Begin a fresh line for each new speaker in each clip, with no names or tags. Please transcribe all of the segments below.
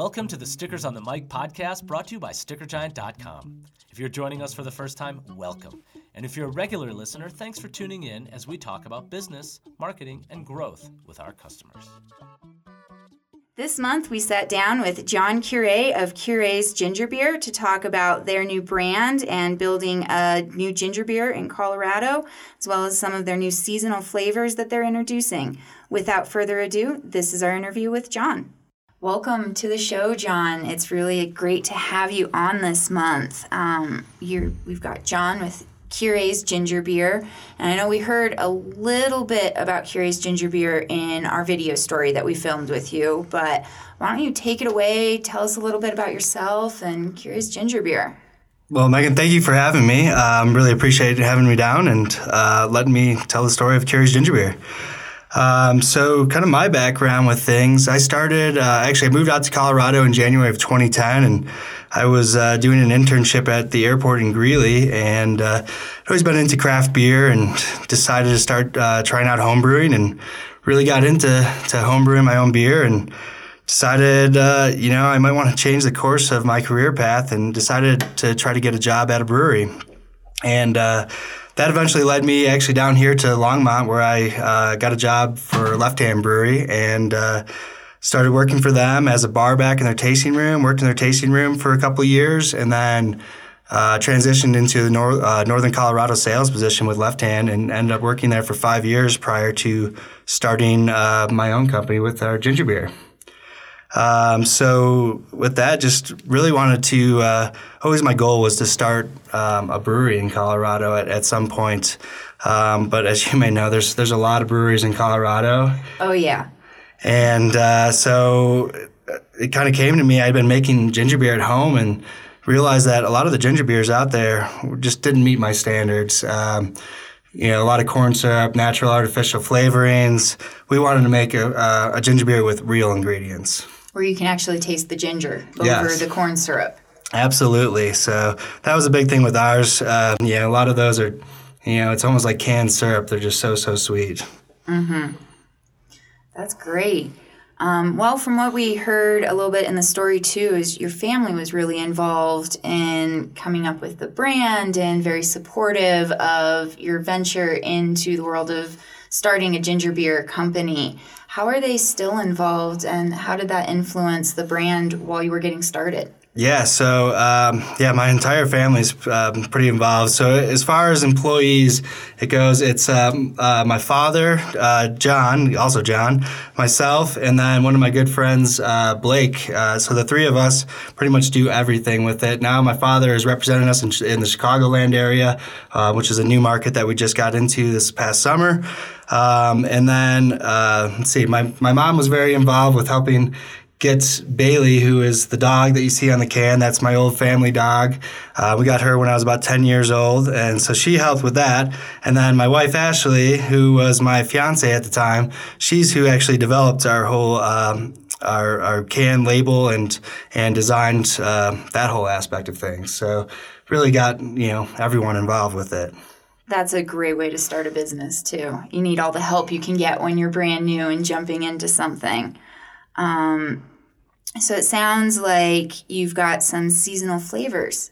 Welcome to the Stickers on the Mic podcast brought to you by StickerGiant.com. If you're joining us for the first time, welcome. And if you're a regular listener, thanks for tuning in as we talk about business, marketing, and growth with our customers.
This month, we sat down with John Cure of Cure's Ginger Beer to talk about their new brand and building a new ginger beer in Colorado, as well as some of their new seasonal flavors that they're introducing. Without further ado, this is our interview with John. Welcome to the show, John. It's really great to have you on this month. Um, we've got John with Cure's ginger beer. And I know we heard a little bit about Cure's ginger beer in our video story that we filmed with you, but why don't you take it away? Tell us a little bit about yourself and Cure's ginger beer.
Well, Megan, thank you for having me. Um, really appreciate having me down and uh, letting me tell the story of Cure's ginger beer. Um, so, kind of my background with things, I started, uh, actually, I moved out to Colorado in January of 2010 and I was uh, doing an internship at the airport in Greeley and uh, I'd always been into craft beer and decided to start uh, trying out homebrewing and really got into to homebrewing my own beer and decided, uh, you know, I might want to change the course of my career path and decided to try to get a job at a brewery. And uh, that eventually led me actually down here to Longmont, where I uh, got a job for Left Hand Brewery and uh, started working for them as a bar back in their tasting room. Worked in their tasting room for a couple years, and then uh, transitioned into the nor- uh, Northern Colorado sales position with Left Hand, and ended up working there for five years prior to starting uh, my own company with our ginger beer. Um, so with that, just really wanted to. Uh, always my goal was to start um, a brewery in Colorado at, at some point. Um, but as you may know, there's there's a lot of breweries in Colorado.
Oh yeah.
And uh, so it kind of came to me. I'd been making ginger beer at home and realized that a lot of the ginger beers out there just didn't meet my standards. Um, you know, a lot of corn syrup, natural artificial flavorings. We wanted to make a, a ginger beer with real ingredients
where you can actually taste the ginger over yes. the corn syrup.
Absolutely. So that was a big thing with ours. Uh, yeah, a lot of those are, you know, it's almost like canned syrup. They're just so so sweet.
Mm-hmm. That's great. Um, well, from what we heard a little bit in the story too, is your family was really involved in coming up with the brand and very supportive of your venture into the world of starting a ginger beer company. How are they still involved, and how did that influence the brand while you were getting started?
Yeah, so um, yeah, my entire family's um, pretty involved. So as far as employees, it goes. It's um, uh, my father, uh, John, also John, myself, and then one of my good friends, uh, Blake. Uh, so the three of us pretty much do everything with it. Now my father is representing us in, in the Chicagoland area, uh, which is a new market that we just got into this past summer. Um, and then uh, let's see, my my mom was very involved with helping gets Bailey, who is the dog that you see on the can. That's my old family dog. Uh, we got her when I was about 10 years old, and so she helped with that. And then my wife, Ashley, who was my fiance at the time, she's who actually developed our whole. Um, our, our can label and and designed uh, that whole aspect of things. So really got you know everyone involved with it.
That's a great way to start a business too. You need all the help you can get when you're brand new and jumping into something. Um, so it sounds like you've got some seasonal flavors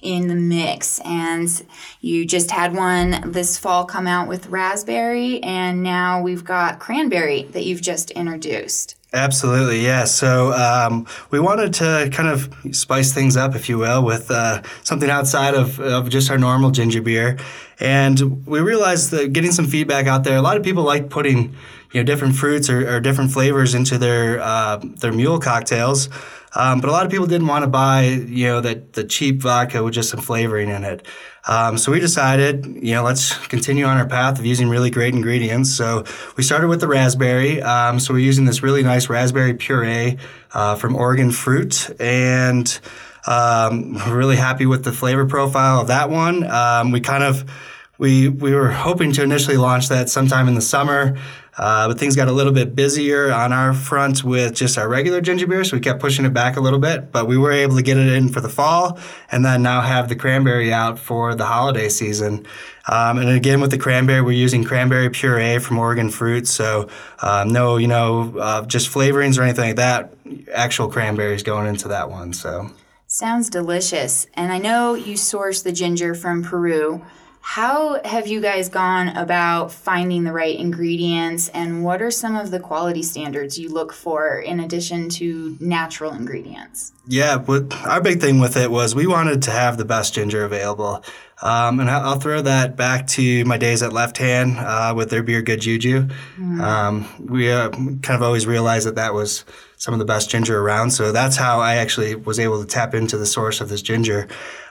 in the mix and you just had one this fall come out with raspberry and now we've got cranberry that you've just introduced
Absolutely, yeah. So um, we wanted to kind of spice things up, if you will, with uh, something outside of, of just our normal ginger beer. And we realized that getting some feedback out there, a lot of people like putting you know different fruits or, or different flavors into their uh, their mule cocktails. Um, but a lot of people didn't want to buy you know that the cheap vodka with just some flavoring in it. Um, so we decided, you know, let's continue on our path of using really great ingredients. So we started with the raspberry. Um, so we're using this really nice raspberry puree uh, from Oregon Fruit, and um, we're really happy with the flavor profile of that one. Um, we kind of we we were hoping to initially launch that sometime in the summer. Uh, but things got a little bit busier on our front with just our regular ginger beer, so we kept pushing it back a little bit. But we were able to get it in for the fall, and then now have the cranberry out for the holiday season. Um, and again, with the cranberry, we're using cranberry puree from Oregon Fruit, so um, no, you know, uh, just flavorings or anything like that. actual cranberries going into that one. So
Sounds delicious. And I know you source the ginger from Peru. How have you guys gone about finding the right ingredients and what are some of the quality standards you look for in addition to natural ingredients?
Yeah, but our big thing with it was we wanted to have the best ginger available. Um, and I'll throw that back to my days at Left Hand uh, with their beer Good Juju. Mm. Um, we uh, kind of always realized that that was some of the best ginger around. So that's how I actually was able to tap into the source of this ginger.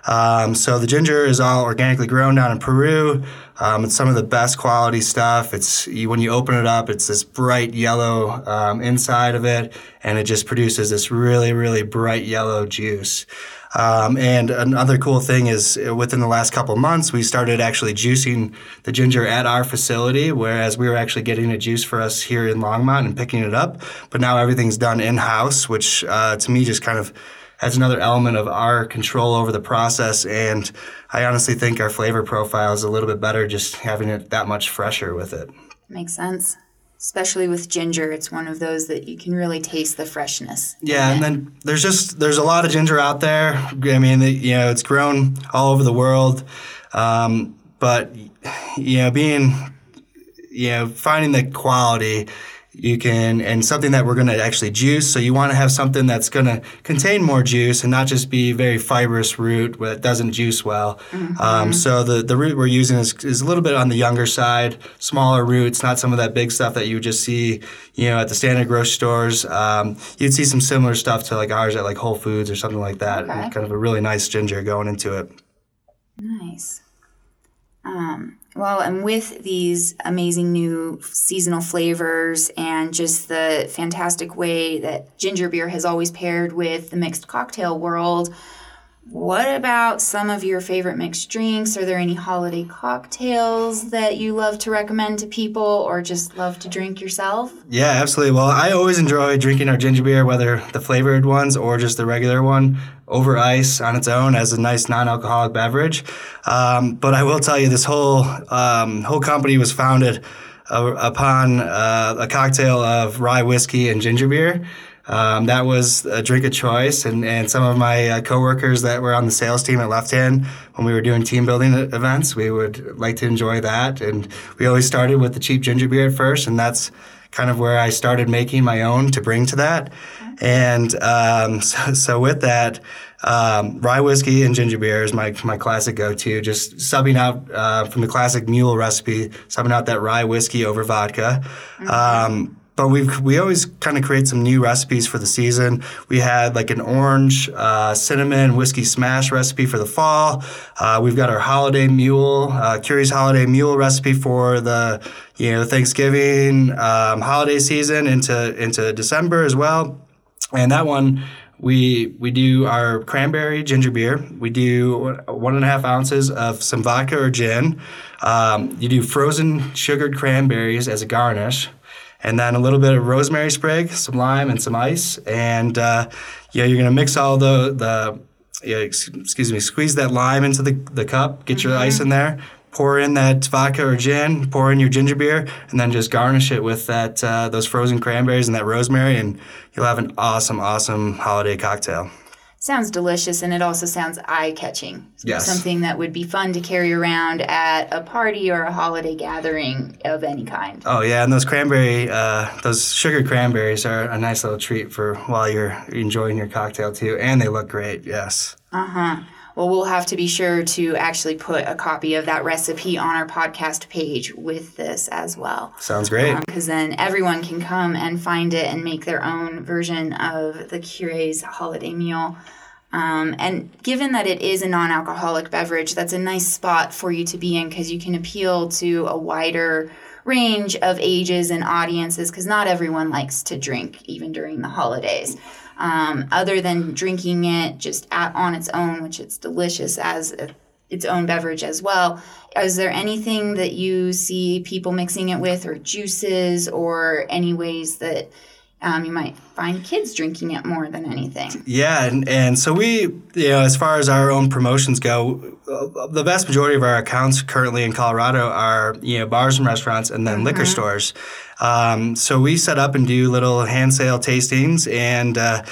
Um, so the ginger is all organically grown down in Peru. Um, it's some of the best quality stuff. It's you, when you open it up, it's this bright yellow um, inside of it, and it just produces this really, really bright yellow juice. Um, and another cool thing is uh, within the last couple months, we started actually juicing the ginger at our facility, whereas we were actually getting a juice for us here in Longmont and picking it up. But now everything's done in house, which uh, to me just kind of adds another element of our control over the process. And I honestly think our flavor profile is a little bit better just having it that much fresher with it.
Makes sense especially with ginger it's one of those that you can really taste the freshness
yeah and then there's just there's a lot of ginger out there. I mean you know it's grown all over the world. Um, but you know being you know finding the quality you can and something that we're going to actually juice. So you want to have something that's going to contain more juice and not just be very fibrous root that doesn't juice well. Mm-hmm. um, so the, the root we're using is, is a little bit on the younger side smaller roots not some of that big stuff that you would just see you know at the standard grocery stores. Um, you'd see some similar stuff to like ours at like whole foods or something like that. Okay. kind of a really nice ginger going into it.
Nice. Um, well, and with these amazing new seasonal flavors and just the fantastic way that ginger beer has always paired with the mixed cocktail world, what about some of your favorite mixed drinks? Are there any holiday cocktails that you love to recommend to people or just love to drink yourself?
Yeah, absolutely. Well, I always enjoy drinking our ginger beer, whether the flavored ones or just the regular one, over ice on its own as a nice non-alcoholic beverage. Um, but I will tell you, this whole um, whole company was founded uh, upon uh, a cocktail of rye whiskey and ginger beer. Um, that was a drink of choice, and, and some of my uh, coworkers that were on the sales team at Left Hand, when we were doing team building events, we would like to enjoy that. And we always started with the cheap ginger beer at first, and that's kind of where I started making my own to bring to that. And um, so, so, with that, um, rye whiskey and ginger beer is my, my classic go-to. Just subbing out uh, from the classic mule recipe, subbing out that rye whiskey over vodka. Mm-hmm. Um, but we we always kind of create some new recipes for the season. We had like an orange uh, cinnamon whiskey smash recipe for the fall. Uh, we've got our holiday mule, uh, Curie's holiday mule recipe for the you know Thanksgiving um, holiday season into into December as well. And that one we we do our cranberry ginger beer. We do one and a half ounces of some vodka or gin. Um, you do frozen sugared cranberries as a garnish and then a little bit of rosemary sprig, some lime, and some ice. And uh, yeah, you're gonna mix all the the yeah, excuse me, squeeze that lime into the, the cup, get your mm-hmm. ice in there, pour in that vodka or gin, pour in your ginger beer, and then just garnish it with that uh, those frozen cranberries and that rosemary, and you'll have an awesome, awesome holiday cocktail
sounds delicious and it also sounds eye catching.
Yes.
Something that would be fun to carry around at a party or a holiday gathering of any kind.
Oh yeah, and those cranberry, uh, those sugar cranberries are a nice little treat for while you're enjoying your cocktail too, and they look great. Yes.
Uh huh. Well, we'll have to be sure to actually put a copy of that recipe on our podcast page with this as well.
Sounds great.
Because um, then everyone can come and find it and make their own version of the Cure's holiday meal. Um, and given that it is a non alcoholic beverage, that's a nice spot for you to be in because you can appeal to a wider range of ages and audiences because not everyone likes to drink even during the holidays um, other than drinking it just at, on its own, which it's delicious as a, its own beverage as well. Is there anything that you see people mixing it with, or juices, or any ways that um, you might find kids drinking it more than anything.
Yeah, and, and so we, you know, as far as our own promotions go, uh, the vast majority of our accounts currently in Colorado are, you know, bars and restaurants and then mm-hmm. liquor stores. Um, so we set up and do little hand sale tastings and, uh,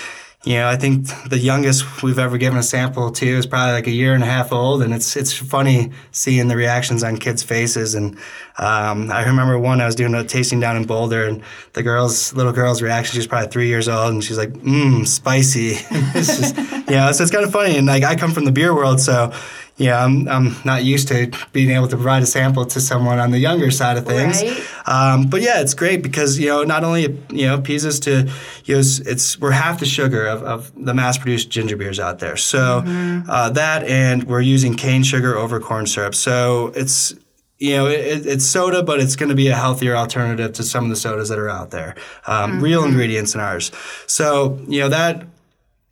you know, I think the youngest we've ever given a sample to is probably like a year and a half old, and it's it's funny seeing the reactions on kids' faces. And um, I remember one I was doing a tasting down in Boulder, and the girl's little girl's reaction. She's probably three years old, and she's like, "Mmm, spicy." it's just, you know, so it's kind of funny. And like I come from the beer world, so yeah, I'm, I'm not used to being able to provide a sample to someone on the younger side of things. Right. Um, but yeah, it's great because you know not only you know appeases to you know it's we're half the sugar of, of the mass produced ginger beers out there. So mm-hmm. uh, that and we're using cane sugar over corn syrup. So it's you know, it, it's soda, but it's going to be a healthier alternative to some of the sodas that are out there. Um, mm-hmm. Real ingredients in ours. So, you know, that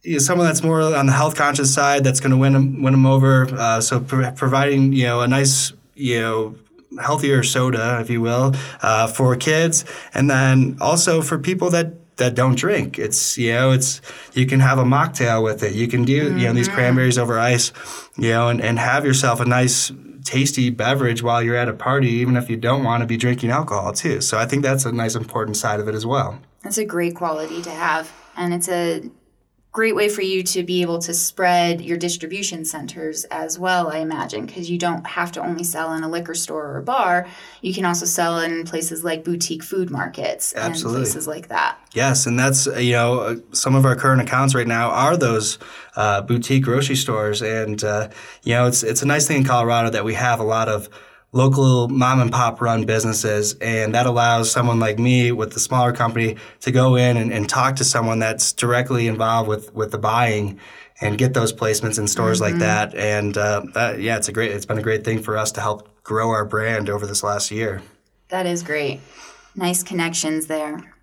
you know, someone that's more on the health conscious side that's going to win them, win them over. Uh, so pro- providing you know a nice you know healthier soda, if you will, uh, for kids, and then also for people that that don't drink. It's you know it's you can have a mocktail with it. You can do mm-hmm. you know these mm-hmm. cranberries over ice, you know, and, and have yourself a nice tasty beverage while you're at a party, even if you don't want to be drinking alcohol too. So I think that's a nice important side of it as well.
That's a great quality to have, and it's a great way for you to be able to spread your distribution centers as well, I imagine, because you don't have to only sell in a liquor store or a bar. You can also sell in places like boutique food markets Absolutely. and places like that.
Yes, and that's, you know, uh, some of our current accounts right now are those uh, boutique grocery stores. And, uh, you know, it's, it's a nice thing in Colorado that we have a lot of local mom and pop run businesses. And that allows someone like me with the smaller company to go in and, and talk to someone that's directly involved with, with the buying and get those placements in stores mm-hmm. like that. And uh, that, yeah, it's a great, it's been a great thing for us to help grow our brand over this last year.
That is great. Nice connections there.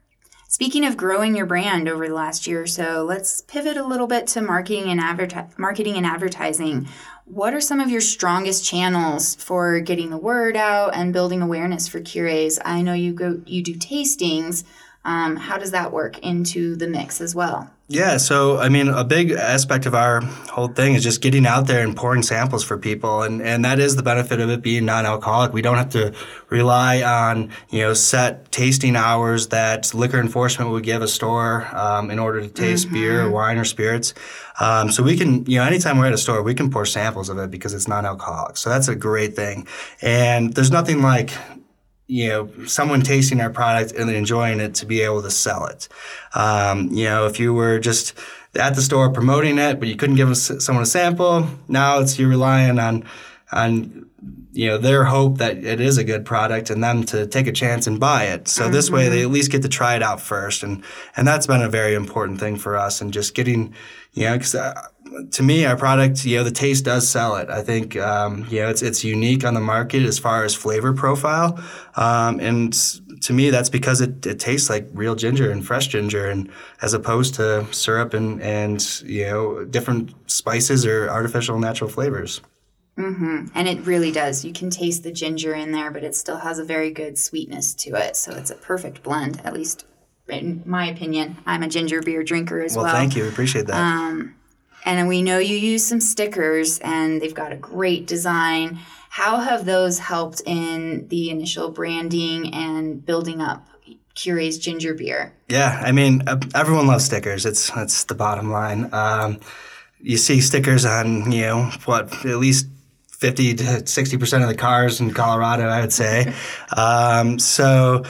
Speaking of growing your brand over the last year or so, let's pivot a little bit to marketing and adverti- marketing and advertising. What are some of your strongest channels for getting the word out and building awareness for Cure's? I know you go you do tastings. Um, how does that work into the mix as well?
Yeah, so I mean, a big aspect of our whole thing is just getting out there and pouring samples for people, and and that is the benefit of it being non-alcoholic. We don't have to rely on you know set tasting hours that liquor enforcement would give a store um, in order to taste mm-hmm. beer, or wine, or spirits. Um, so we can you know anytime we're at a store, we can pour samples of it because it's non-alcoholic. So that's a great thing, and there's nothing like you know, someone tasting our product and enjoying it to be able to sell it. Um, you know, if you were just at the store promoting it, but you couldn't give someone a sample, now it's you're relying on on you know their hope that it is a good product and them to take a chance and buy it. So mm-hmm. this way they mm-hmm. at least get to try it out first, and and that's been a very important thing for us, and just getting you know because. To me, our product, you know, the taste does sell it. I think, um, you know, it's it's unique on the market as far as flavor profile, um, and to me, that's because it, it tastes like real ginger and fresh ginger, and as opposed to syrup and and you know different spices or artificial natural flavors.
Mm-hmm. And it really does. You can taste the ginger in there, but it still has a very good sweetness to it. So it's a perfect blend, at least in my opinion. I'm a ginger beer drinker as well.
Well, thank you. We appreciate that. Um,
and we know you use some stickers and they've got a great design. How have those helped in the initial branding and building up Cure's ginger beer?
Yeah, I mean, everyone loves stickers. It's that's the bottom line. Um, you see stickers on, you know, what at least 50 to 60 percent of the cars in Colorado, I would say. um, so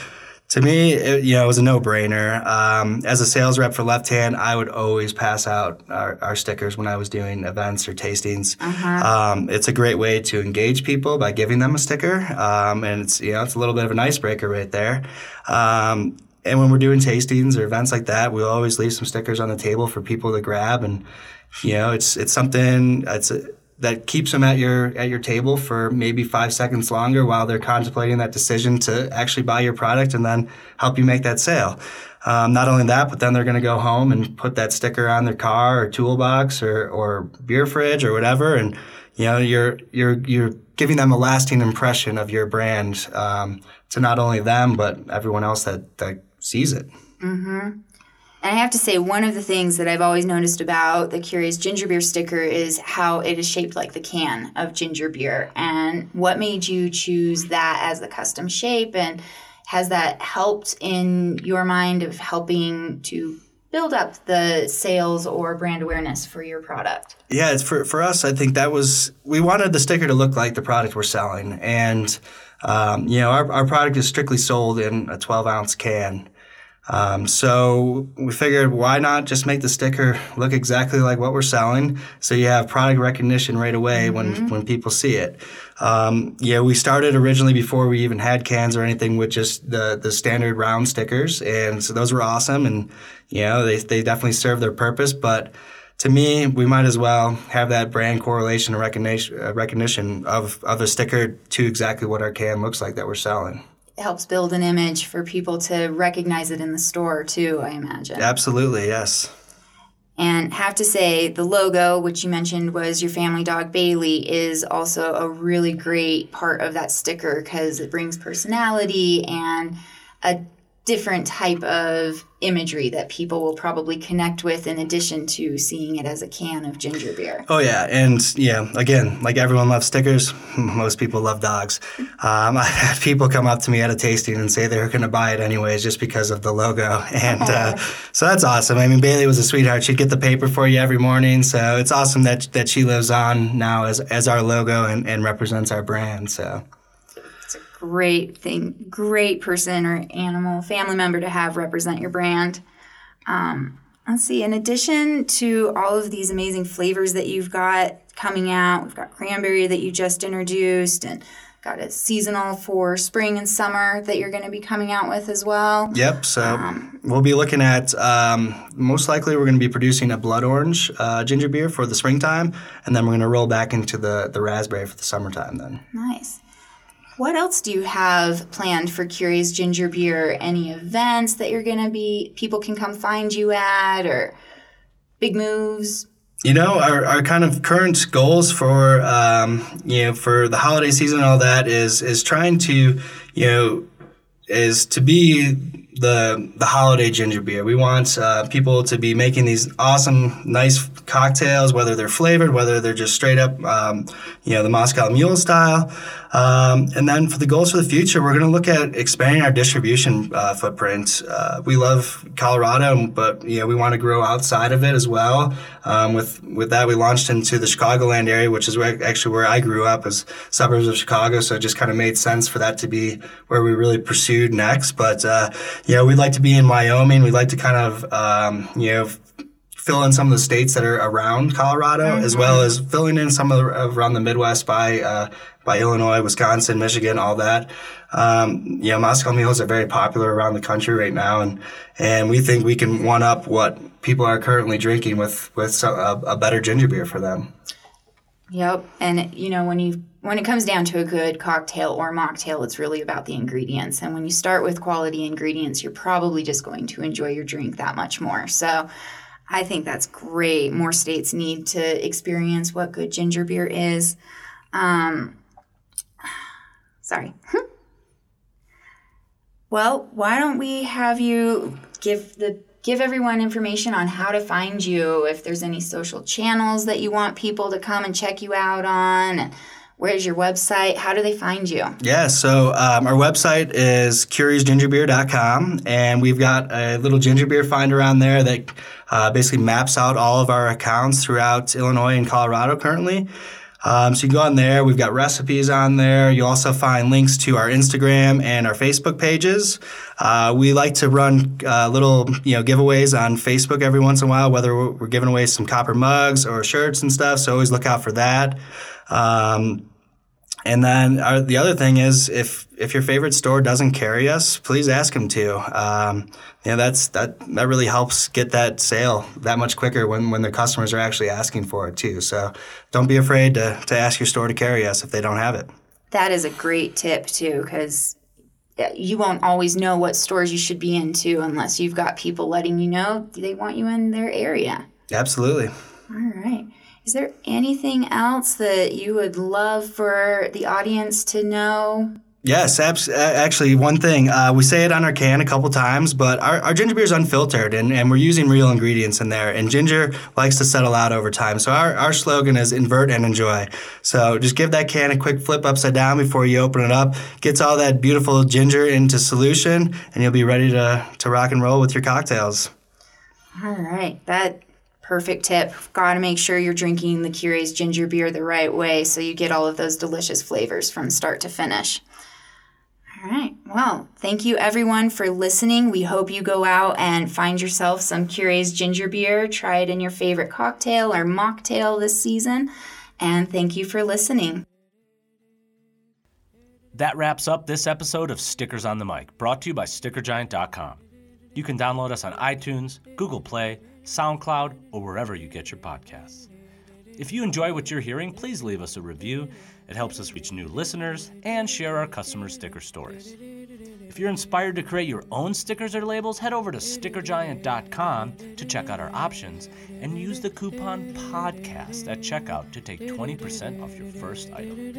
to me, it, you know, it was a no-brainer. Um, as a sales rep for Left Hand, I would always pass out our, our stickers when I was doing events or tastings. Uh-huh. Um, it's a great way to engage people by giving them a sticker, um, and it's you know it's a little bit of an icebreaker right there. Um, and when we're doing tastings or events like that, we'll always leave some stickers on the table for people to grab, and you know, it's it's something. It's a, that keeps them at your at your table for maybe five seconds longer while they're contemplating that decision to actually buy your product and then help you make that sale. Um, not only that, but then they're going to go home and put that sticker on their car or toolbox or, or beer fridge or whatever, and you know you're you're you're giving them a lasting impression of your brand um, to not only them but everyone else that that sees it.
And I have to say, one of the things that I've always noticed about the Curious Ginger Beer sticker is how it is shaped like the can of ginger beer. And what made you choose that as the custom shape? And has that helped in your mind of helping to build up the sales or brand awareness for your product?
Yeah, it's for for us. I think that was we wanted the sticker to look like the product we're selling, and um, you know, our, our product is strictly sold in a 12 ounce can. Um, so we figured why not just make the sticker look exactly like what we're selling, so you have product recognition right away when when people see it. Um, yeah, we started originally before we even had cans or anything with just the the standard round stickers, and so those were awesome, and you know they they definitely serve their purpose, but to me, we might as well have that brand correlation and recognition, uh, recognition of, of the sticker to exactly what our can looks like that we're selling.
Helps build an image for people to recognize it in the store too, I imagine.
Absolutely, yes.
And have to say, the logo, which you mentioned was your family dog Bailey, is also a really great part of that sticker because it brings personality and a different type of imagery that people will probably connect with in addition to seeing it as a can of ginger beer.
Oh yeah, and yeah, again, like everyone loves stickers, most people love dogs. Um, I've had people come up to me at a tasting and say they're going to buy it anyways just because of the logo, and uh, so that's awesome. I mean, Bailey was a sweetheart. She'd get the paper for you every morning, so it's awesome that that she lives on now as as our logo and, and represents our brand. So
great thing, great person or animal, family member to have represent your brand. Um, let's see, in addition to all of these amazing flavors that you've got coming out, we've got cranberry that you just introduced and got a seasonal for spring and summer that you're going to be coming out with as well.
Yep. So we'll be looking at um, most likely we're going to be producing a blood orange uh, ginger beer for the springtime, and then we're going to roll back into the the raspberry for the summertime. Then.
Nice. What else do you have planned for Curious Ginger Beer? Any events that you're going to be, people can come find you at, or big moves?
You know, our, our kind of current goals for um, you know for the holiday season and all that is is trying to you know is to be the the holiday ginger beer. We want uh, people to be making these awesome, nice cocktails, whether they're flavored, whether they're just straight up, um, you know, the Moscow Mule style. Um, and then for the goals for the future, we're going to look at expanding our distribution uh, footprint. Uh, we love Colorado, but you know we want to grow outside of it as well. Um, with with that, we launched into the Chicagoland area, which is where, actually where I grew up, as suburbs of Chicago. So it just kind of made sense for that to be where we really pursued next. But uh, you know, we'd like to be in Wyoming. We'd like to kind of um, you know fill in some of the states that are around Colorado, mm-hmm. as well as filling in some of the, around the Midwest by uh, by Illinois, Wisconsin, Michigan, all that. Um, you know, Moscow mules are very popular around the country right now, and and we think we can one up what people are currently drinking with with a, a better ginger beer for them.
Yep, and you know when you when it comes down to a good cocktail or mocktail, it's really about the ingredients. And when you start with quality ingredients, you're probably just going to enjoy your drink that much more. So. I think that's great. More states need to experience what good ginger beer is. Um, sorry. well, why don't we have you give the give everyone information on how to find you, if there's any social channels that you want people to come and check you out on. Where's your website? How do they find you?
Yeah, so um, our website is curiousgingerbeer.com, and we've got a little ginger beer finder on there that uh, basically maps out all of our accounts throughout Illinois and Colorado currently. Um, so you can go on there. We've got recipes on there. You also find links to our Instagram and our Facebook pages. Uh, we like to run uh, little you know giveaways on Facebook every once in a while, whether we're giving away some copper mugs or shirts and stuff. So always look out for that. Um, and then our, the other thing is, if if your favorite store doesn't carry us, please ask them to. Um, you know, that's that that really helps get that sale that much quicker when when the customers are actually asking for it too. So don't be afraid to to ask your store to carry us if they don't have it.
That is a great tip too, because you won't always know what stores you should be into unless you've got people letting you know they want you in their area.
Absolutely.
All right. Is there anything else that you would love for the audience to know
Yes, abs- actually, one thing. Uh, we say it on our can a couple times, but our, our ginger beer is unfiltered and, and we're using real ingredients in there. And ginger likes to settle out over time. So our, our slogan is invert and enjoy. So just give that can a quick flip upside down before you open it up. Gets all that beautiful ginger into solution, and you'll be ready to, to rock and roll with your cocktails.
All right. That perfect tip. Got to make sure you're drinking the Cure's ginger beer the right way so you get all of those delicious flavors from start to finish. All right. Well, thank you everyone for listening. We hope you go out and find yourself some Cure's ginger beer. Try it in your favorite cocktail or mocktail this season. And thank you for listening.
That wraps up this episode of Stickers on the Mic, brought to you by StickerGiant.com. You can download us on iTunes, Google Play, SoundCloud, or wherever you get your podcasts. If you enjoy what you're hearing, please leave us a review. It helps us reach new listeners and share our customer sticker stories. If you're inspired to create your own stickers or labels, head over to stickergiant.com to check out our options and use the coupon PODCAST at checkout to take 20% off your first item.